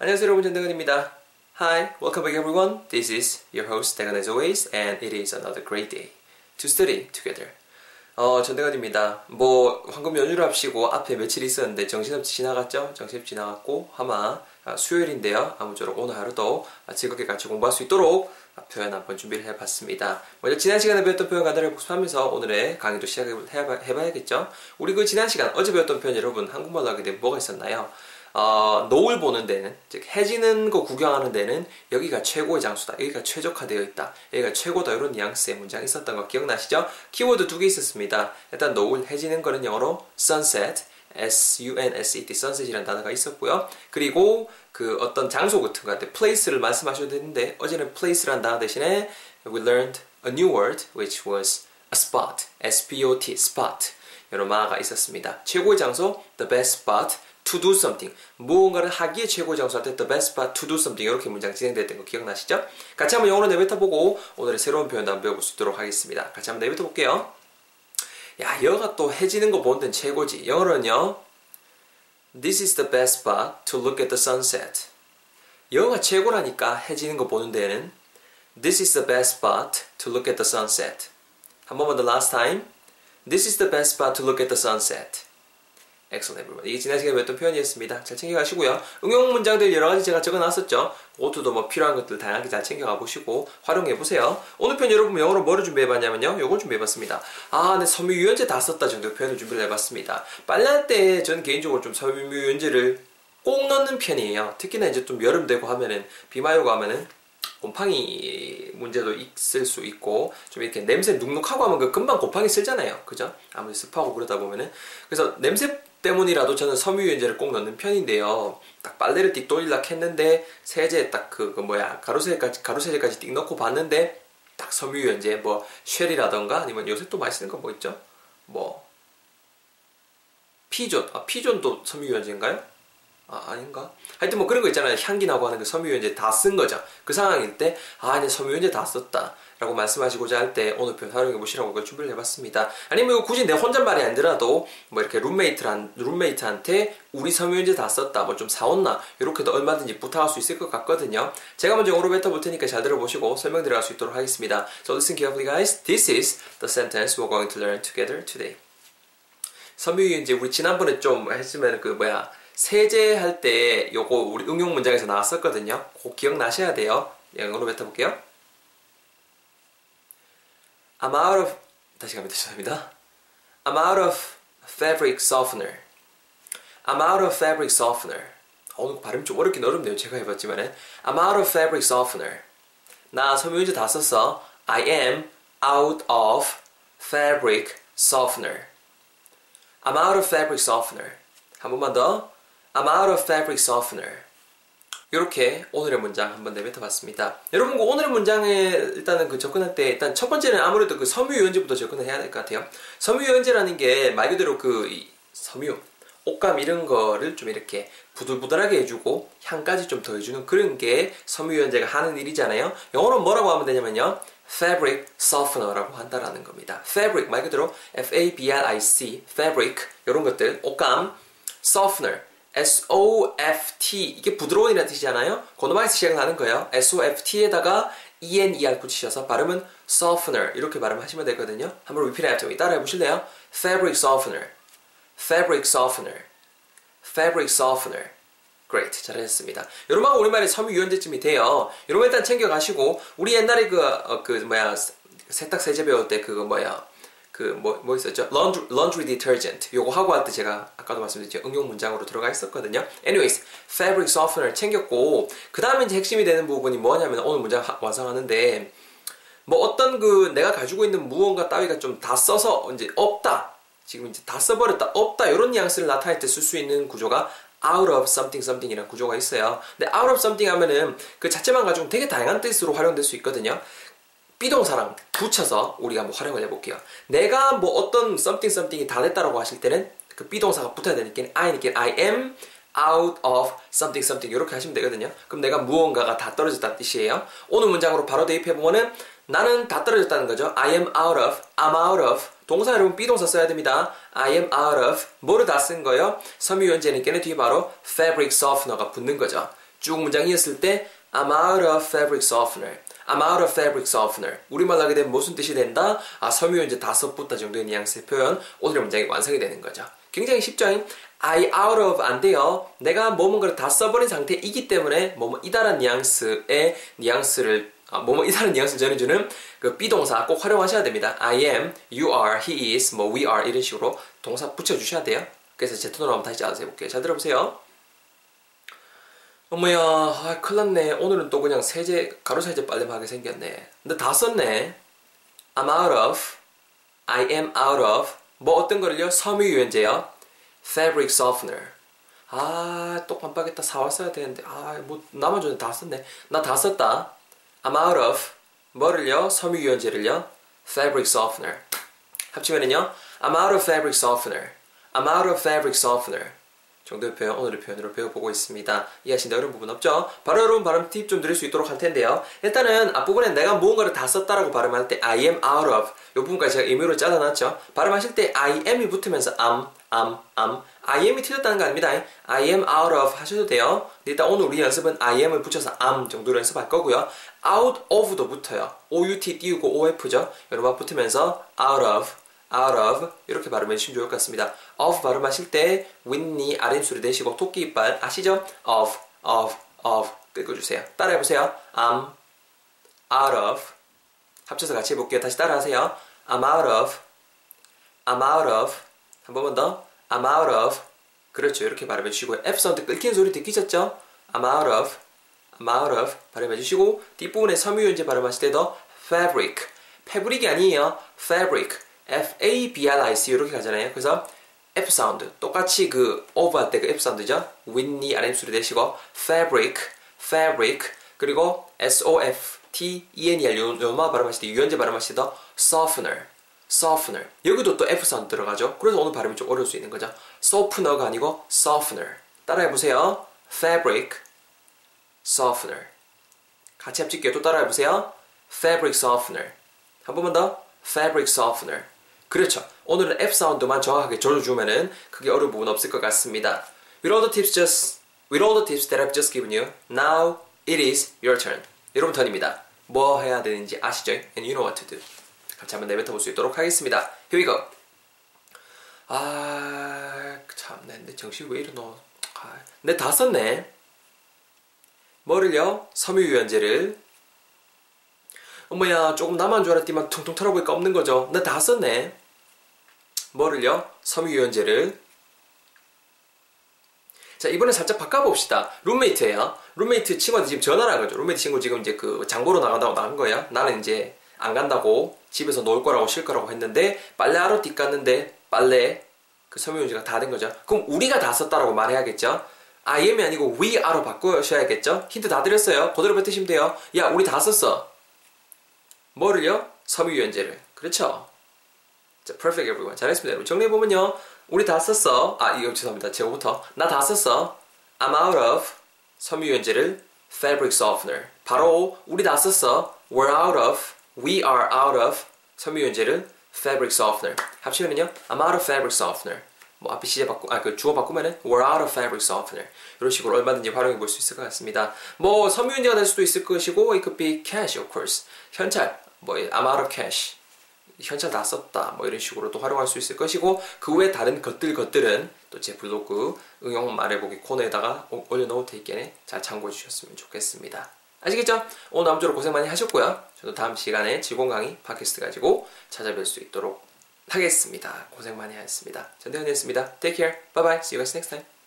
안녕하세요 여러분 전대건입니다. Hi, welcome back everyone. This is your host 대건 as always and it is another great day to study together. 어, 전대건입니다. 뭐 황금 연휴를 앞시고 앞에 며칠 있었는데 정신없이 지나갔죠? 정신없이 지나갔고 아마 수요일인데요. 아무쪼록 오늘 하루도 즐겁게 같이 공부할 수 있도록 표현 한번 준비를 해봤습니다. 먼저 지난 시간에 배웠던 표현 간단하게 복습하면서 오늘의 강의도 시작을 해봐야겠죠? 우리 그 지난 시간 어제 배웠던 표현 여러분 한국말로 하게 되면 뭐가 있었나요? 어, 노을 보는 데는 즉 해지는 거 구경하는 데는 여기가 최고의 장소다. 여기가 최적화되어 있다. 여기가 최고다 이런 뉘앙스의 문장이 있었던 거 기억나시죠? 키워드 두 개 있었습니다. 일단 노을 해지는 거는 영어로 sunset S-U-N-S-E-T sunset이라는 단어가 있었고요. 그리고 그 어떤 장소 같은 거 같아 place를 말씀하셔도 되는데 어제는 place라는 단어 대신에 we learned a new word which was a spot. S-P-O-T spot. 이런 말가 있었습니다. 최고의 장소 the best spot to do something. 무언가를 하기에 최고 장소한테 the best spot to do something. 이렇게 문장 진행됐던 거 기억나시죠? 같이 한번 영어로 내뱉어보고 오늘의 새로운 표현도 한번 배워볼 수 있도록 하겠습니다. 같이 한번 내뱉어볼게요. 야, 여가 또 해지는 거 보는 데는 최고지. 영어로는요. This is the best spot to look at the sunset. 영어가 최고라니까 해지는 거 보는 데는 This is the best spot to look at the sunset. 한 번만 더 last time. This is the best spot to look at the sunset. Excellent everyone. 이게 지난 시간에 배웠던 표현이었습니다. 잘 챙겨가시고요. 응용 문장들 여러 가지 제가 적어놨었죠. 그것도 뭐 필요한 것들 다양하게 잘 챙겨가 보시고 활용해 보세요. 오늘 편 여러분 영어로 뭐를 준비해봤냐면요. 요걸 준비해봤습니다. 아, 네, 섬유유연제 다 썼다 정도 표현을 준비를 해봤습니다. 빨래할 때 저는 개인적으로 좀 섬유유연제를 꼭 넣는 편이에요. 특히나 이제 좀 여름 되고 하면은 비마요가 하면은 곰팡이 문제도 있을 수 있고 좀 이렇게 냄새 눅눅하고 하면 그 금방 곰팡이 쓸잖아요 그죠 아무리 습하고 그러다 보면은 그래서 냄새 때문이라도 저는 섬유유연제를 꼭 넣는 편인데요. 딱 빨래를 띡 돌리려 했는데 세제 딱그 그 뭐야 가루세제까지 가루세제까지 띡 넣고 봤는데 딱 섬유유연제 뭐 쉐리라던가 아니면 요새 또 많이 쓰는 거 뭐 있죠? 뭐 피존 아 피존도 섬유유연제인가요 아, 아닌가? 하여튼 뭐 그런 거 있잖아요. 향기 나고 하는 그 섬유유연제 다 쓴 거죠. 그 상황일 때, 아, 이제 섬유유연제 다 썼다. 라고 말씀하시고자 할 때 오늘 표현 활용해 보시라고 그걸 준비를 해봤습니다. 아니면 이거 굳이 내 혼잣말이 아니더라도 뭐 이렇게 룸메이트란, 룸메이트한테 우리 섬유유연제 다 썼다. 뭐 좀 사왔나? 이렇게도 얼마든지 부탁할 수 있을 것 같거든요. 제가 먼저 영어로 뱉어볼 테니까 잘 들어보시고 설명 들어갈 수 있도록 하겠습니다. So listen carefully guys. This is the sentence we're going to learn together today. 섬유유연제 우리 지난번에 좀 했으면 그 뭐야 세제할 때 요거 우리 응용 문장에서 나왔었거든요. 꼭 기억나셔야 돼요. 영어로 뱉어볼게요. I'm out of 다시 갑니다. 죄송합니다. I'm out of fabric softener. I'm out of fabric softener. 오늘 발음 좀 어렵긴 어렵네요. 제가 해봤지만은 I'm out of fabric softener. 나 섬유유제 다 썼어. I am out of fabric softener. I'm out of fabric softener. 한 번만 더. I'm out of fabric softener. 이렇게 오늘의 문장 한번 내뱉어 봤습니다. 여러분, 그 오늘의 문장에 일단은 그 접근할 때, 일단 첫 번째는 아무래도 그 섬유유연제부터 접근을 해야 될 것 같아요. 섬유유연제라는 게 말 그대로 그 섬유, 옷감 이런 거를 좀 이렇게 부들부들하게 해주고 향까지 좀 더해주는 그런 게 섬유유연제가 하는 일이잖아요. 영어로 뭐라고 하면 되냐면요. fabric softener라고 한다라는 겁니다. fabric 말 그대로 F-A-B-R-I-C, fabric 이런 것들, 옷감, softener SOFT 이게 부드러운이라는 뜻이잖아요. 고노마이스 시작하는 거예요. SOFT에다가 ENER 붙이셔서 발음은 softener 이렇게 발음하시면 되거든요. 한번 after me 따라해 보실래요? Fabric softener, fabric softener, fabric softener. Great. 잘하셨습니다. 여러분하고 우리말에 섬유 유연제쯤이 돼요. 여러분 일단 챙겨가시고 우리 옛날에 그, 어, 그 뭐야 세탁 세제 배울 때 그거 뭐야 그뭐 뭐 있었죠? laundry, laundry detergent 요거 하고 할때 제가 아까도 말씀드렸죠 응용 문장으로 들어가 있었거든요. Anyways, fabric softener 챙겼고 그 다음에 이제 핵심이 되는 부분이 뭐냐면 오늘 문장 하, 완성하는데 뭐 어떤 그 내가 가지고 있는 무언가 따위가 좀 다 써서 이제 없다 지금 이제 다 써버렸다 없다 이런 뉘앙스를 나타낼 때 쓸 수 있는 구조가 out of something something 이라는 구조가 있어요. 근데 out of something 하면은 그 자체만 가지고 되게 다양한 뜻으로 활용될 수 있거든요. 비동사랑 붙여서 우리가 한번 활용을 해볼게요. 내가 뭐 어떤 something something이 다 됐다라고 하실 때는 그 비동사가 붙어야 되니까 I니까 I am out of something something 이렇게 하시면 되거든요. 그럼 내가 무언가가 다 떨어졌다는 뜻이에요. 오늘 문장으로 바로 대입해보면은 나는 다 떨어졌다는 거죠. I am out of, I'm out of. 동사 여러분 비동사 써야 됩니다. I am out of. 뭐를 다 쓴 거예요? 섬유유연제는 걔네 뒤에 바로 fabric softener가 붙는 거죠. 쭉 문장 이었을 때 I'm out of fabric softener. I'm out of fabric softener. 우리말 하게 되면 무슨 뜻이 된다? 아, 섬유유연제 다섯 붙다 정도의 뉘앙스의 표현. 오늘의 문장이 완성이 되는 거죠. 굉장히 쉽죠? I out of 안 돼요. 내가 뭐뭔가를 다 써버린 상태이기 때문에 뭐뭐 이다란 뉘앙스의 뉘앙스를 아, 뭐뭐 이다른 뉘앙스를 전해주는 그 비동사 꼭 활용하셔야 됩니다. I am, you are, he is, 뭐 we are 이런 식으로 동사 붙여주셔야 돼요. 그래서 제 톤으로 한번 다시 짜서 해볼게요. 잘 들어보세요. 어머야, 아, 큰일 났네. 오늘은 또 그냥 세제, 가로 세제 빨래만 하게 생겼네. 근데 다 썼네. I'm out of, I am out of, 뭐 어떤 거를요? 섬유유연제요. fabric softener. 아, 또 깜빡했다. 사왔어야 되는데. 아, 뭐, 전에 다 썼네. 나 다 썼다. I'm out of, 뭐를요? 섬유유연제를요. fabric softener. 합치면은요. I'm out of fabric softener. I'm out of fabric softener. 정도의 표현, 오늘의 표현으로 배워보고 있습니다. 이해하시는데 어려운 부분 없죠? 바로 여러분 발음 팁 좀 드릴 수 있도록 할 텐데요. 일단은 앞부분에 내가 무언가를 다 썼다라고 발음할 때 I am out of 이 부분까지 제가 의미로 잘라놨죠. 발음하실 때 I am이 붙으면서 am, am, am I am이 틀렸다는 거 아닙니다. I am out of 하셔도 돼요. 일단 오늘 우리 연습은 I am을 붙여서 am 정도로 연습할 거고요. out of도 붙어요. out 띄우고 of죠. 여러분 붙으면서 out of out of 이렇게 발음해 주시면 좋을 것 같습니다. of 발음하실 때 윗니 아랫소리 내시고 토끼 이빨 아시죠? of of of 긁어주세요. 따라해 보세요. I'm out of 합쳐서 같이 해볼게요. 다시 따라하세요. I'm out of I'm out of 한 번만 더 I'm out of 그렇죠. 이렇게 발음해 주시고 F 사운드 끊기는 소리 듣기셨죠? I'm out of I'm out of 발음해 주시고 뒷부분에 섬유유연제 발음하실 때도 fabric 패브릭이 아니에요. fabric F-A-B-R-I-C 이렇게 가잖아요. 그래서 F sound 똑같이 그 over 할때 그 F sound죠. 윗니 아랫 소리 내시고 fabric, fabric 그리고 S-O-F-T-E-N-E-R 요마 발음하실 때 유연제 발음하실 때 softener, softener 여기도 또 F sound 들어가죠. 그래서 오늘 발음이 좀 어려울 수 있는 거죠. softener가 아니고 softener 따라해 보세요. fabric, softener 같이 합칠게요. 또 따라해 보세요. fabric softener 한 번만 더 fabric softener 그렇죠. 오늘은 F 사운드만 정확하게 줘주면은 그게 어려운 부분 없을 것 같습니다. With all the tips just with all the tips that I've just given you, now it is your turn. 여러분 턴입니다. 뭐 해야 되는지 아시죠? And you know what to do. 같이 한번 내뱉어 볼 수 있도록 하겠습니다. Here we go. 아, 참내 내 정신 왜 이러노? 아, 내 다 썼네. 뭐를요? 섬유유연제를 어머야 조금 남은 줄 알았더니만 퉁퉁 털어보니까 없는 거죠. 나 다 썼네. 뭐를요? 섬유유연제를. 자 이번에 살짝 바꿔봅시다. 룸메이트예요. 룸메이트 친구한테 지금 전화를 한 거죠. 룸메이트 친구 지금 이제 그 장보러 나간다고 나간 거야. 나는 이제 안 간다고 집에서 놀 거라고 쉴 거라고 했는데 빨래하러 딱 갔는데 빨래 그 섬유유연제가 다 된 거죠. 그럼 우리가 다 썼다라고 말해야겠죠. I am이 아니고 we are로 바꾸셔야겠죠. 힌트 다 드렸어요. 그대로 뱉으시면 돼요. 야 우리 다 썼어. 뭐를요? 섬유유연제를. 그렇죠? 자, perfect everyone. 잘했습니다. 여러분. 정리해보면요. 우리 다 썼어. 아, 이거 죄송합니다. 제가부터. 나 다 썼어. I'm out of 섬유유연제를 fabric softener. 바로 우리 다 썼어. We're out of, we are out of 섬유유연제를 fabric softener. 합치면은요. I'm out of fabric softener. 뭐 앞에 시제 바꾸 아그 주어 바꾸면은 we're out of fabric softener 이런 식으로 얼마든지 활용해 볼 수 있을 것 같습니다. 뭐 섬유유연제가 될 수도 있을 것이고 it could be cash of course 현찰 뭐 of cash 현찰 다 썼다 뭐 이런 식으로도 활용할 수 있을 것이고 그 외 다른 것들 것들은 또 제 블로그 응용 말해보기 코너에다가 올려놓을 테니까 잘 참고해 주셨으면 좋겠습니다. 아시겠죠? 오늘 아무쪼록 고생 많이 하셨고요. 저도 다음 시간에 즐거운 강의 팟캐스트 가지고 찾아뵐 수 있도록 하겠습니다. 고생 많이 하셨습니다. 전대현이었습니다. Take care. Bye bye. See you guys next time.